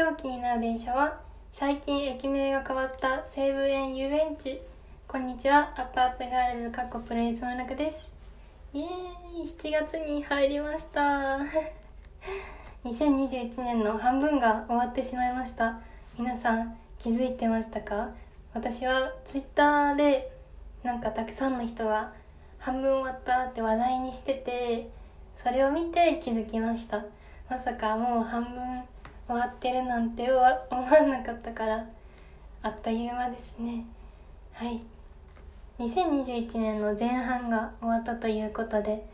今日気になる電車は最近駅名が変わった西武園遊園地こんにちはアップアップガールズかっこプロレスの中です。イエーイ7月に入りました。2021年の半分が終わってしまいました。皆さん気づいてましたか？私はツイッターでなんかたくさんの人が半分終わったって話題にしててそれを見て気づきました。まさかもう半分終わってるなんて思わなかったからあっという間ですね。はい。2021年の前半が終わったということで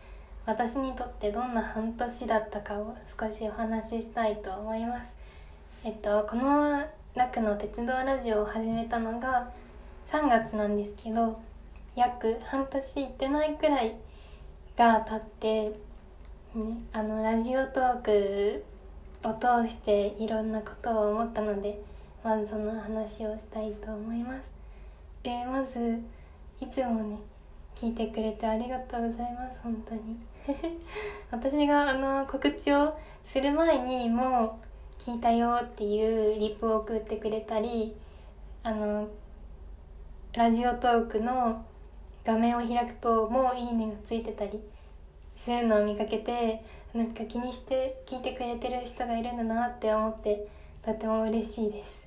私にとってどんな半年だったかを少しお話ししたいと思います。えっとこの楽の鉄道ラジオを始めたのが3月なんですけど約半年行ってないくらいが経ってね、あのラジオトークを通していろんなことを思ったのでまずその話をしたいと思います。えー、まずいつもね聞いてくれてありがとうございます本当に 私があの告知をする前にもう聞いたよっていうリップを送ってくれたりあのラジオトークの画面を開くともういいねがついてたりそういうのを見かけてなんか気にして聞いてくれてる人がいるんだなって思ってとても嬉しいです。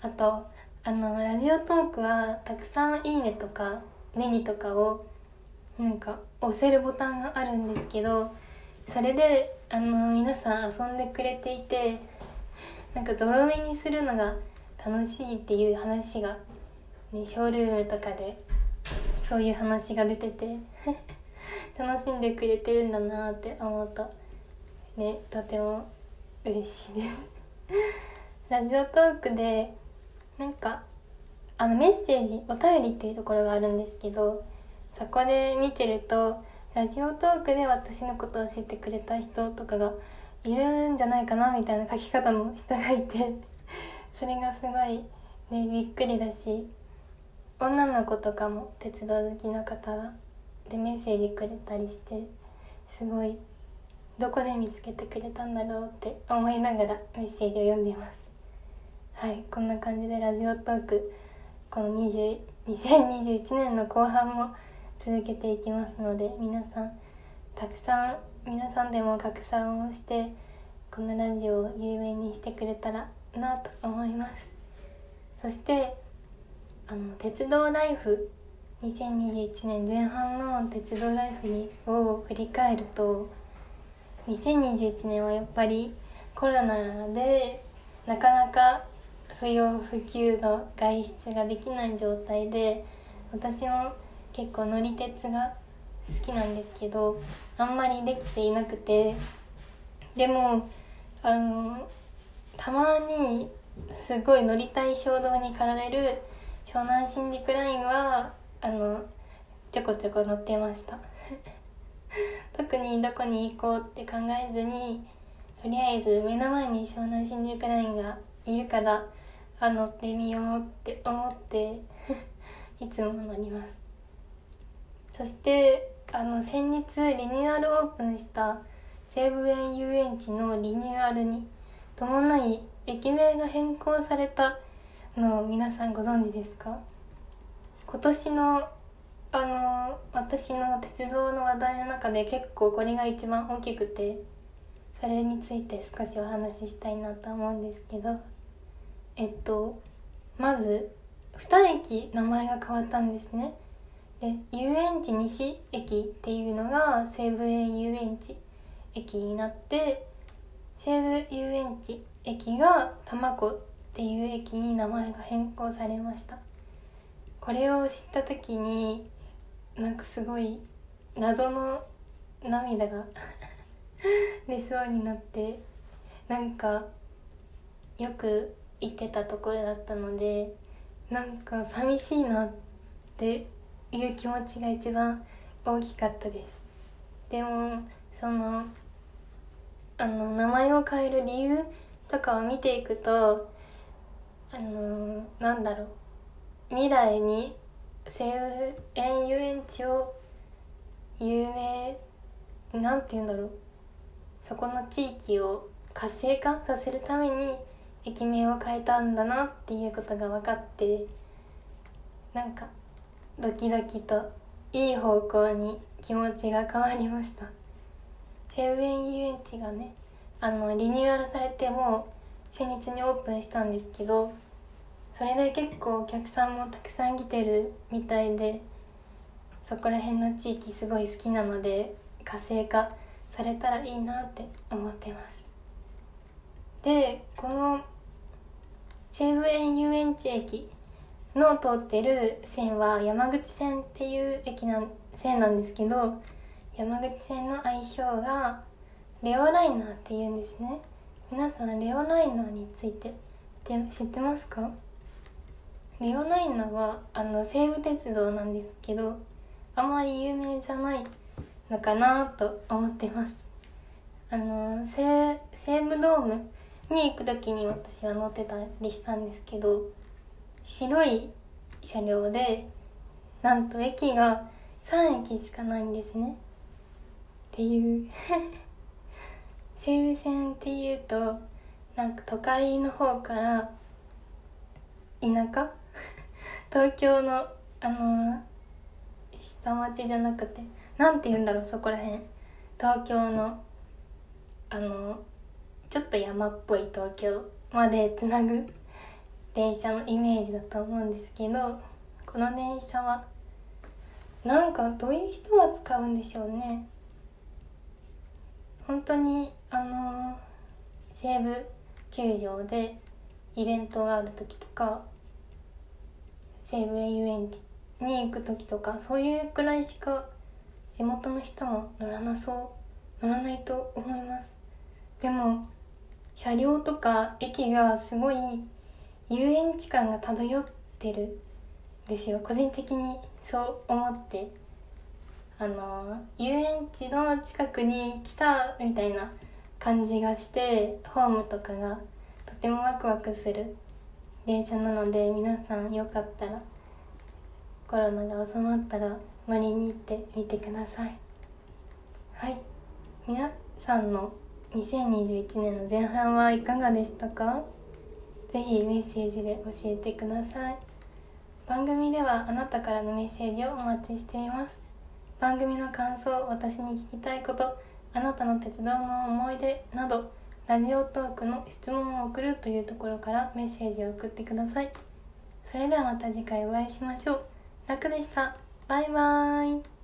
あとあのラジオトークはたくさん「いいね」とか「ネギ」とかをなんか押せるボタンがあるんですけどそれであの皆さん遊んでくれていてなんかゾロ目にするのが楽しいっていう話が、ね、ショールームとかでそういう話が出てて。楽しんでくれてるんだなって思うとねとても嬉しいです。ラジオトークでなんかあのメッセージお便りっていうところがあるんですけどそこで見てるとラジオトークで私のことを知ってくれた人とかがいるんじゃないかなみたいな書き方の人がいて それがすごいねびっくりだし女の子とかも鉄道好きな方がでメッセージくれたりしてすごいどこで見つけてくれたんだろうって思いながらメッセージを読んでいます。はいこんな感じでラジオトークこの20 2021年の後半も続けていきますので皆さんたくさん皆さんでも拡散をしてこのラジオを有名にしてくれたらなと思います。そしてあの鉄道ライフ2021年前半の鉄道ライフにを振り返ると2021年はやっぱりコロナでなかなか不要不急の外出ができない状態で私も結構乗り鉄が好きなんですけどあんまりできていなくて。でもあのたまにすごい乗りたい衝動に駆られる湘南新宿ラインはあのちょこちょこ乗ってました。特にどこに行こうって考えずにとりあえず目の前に湘南新宿ラインがいるからあ乗ってみようって思って いつも乗ります。そしてあの先日リニューアルオープンした西武園遊園地のリニューアルに伴い駅名が変更されたのを皆さんご存知ですか？今年のあの私の鉄道の話題の中で結構これが一番大きくてそれについて少しお話ししたいなと思うんですけどえっとまず2駅名前が変わったんですね。で遊園地西駅っていうのが西武園遊園地駅になって西武遊園地駅が多摩湖っていう駅に名前が変更されました。これを知った時になんかすごい謎の涙が 出そうになってなんかよく行ってたところだったのでなんか寂しいなっていう気持ちが一番大きかったです。でもそのあの名前を変える理由とかを見ていくとあのなんだろう。未来に西武園遊園地を有名なんて言うんだろう。そこの地域を活性化させるために駅名を変えたんだなっていうことが分かってなんかドキドキといい方向に気持ちが変わりました。西武園遊園地がねあのリニューアルされてもう先日にオープンしたんですけどそれで結構お客さんもたくさん来てるみたいでそこら辺の地域すごい好きなので活性化されたらいいなって思ってます。でこの西武園遊園地駅の通ってる線は山口線っていう駅な線なんですけど山口線の愛称がレオライナーっていうんですね。皆さんレオライナーについて知ってますか？レオライナはあの西武鉄道なんですけどあまり有名じゃないのかなと思ってます。あの西西武ドームに行く時に私は乗ってたりしたんですけど白い車両でなんと駅が3駅しかないんですね。っていう。西武線っていうとなんか都会の方から田舎東京のあの下町じゃなくてなんて言うんだろうそこら辺。東京のあのちょっと山っぽい東京までつなぐ電車のイメージだと思うんですけどこの電車はなんかどういう人が使うんでしょうね。本当にあの西武球場でイベントがある時とか西武園遊園地に行く時とかそういうくらいしか地元の人も乗らなそう乗らないと思います。でも車両とか駅がすごい遊園地感が漂ってるんですよ。個人的にそう思って。あの遊園地の近くに来たみたいな感じがしてホームとかがとてもワクワクする。電車なので皆さんよかったらコロナが収まったら乗りに行ってみてください。はい。皆さんの2021年の前半はいかがでしたか？ぜひメッセージで教えてください。番組ではあなたからのメッセージをお待ちしています。番組の感想私に聞きたいことあなたの鉄道の思い出などラジオトークの質問を送るというところからメッセージを送ってください。それではまた次回お会いしましょう。楽でした。バイバーイ。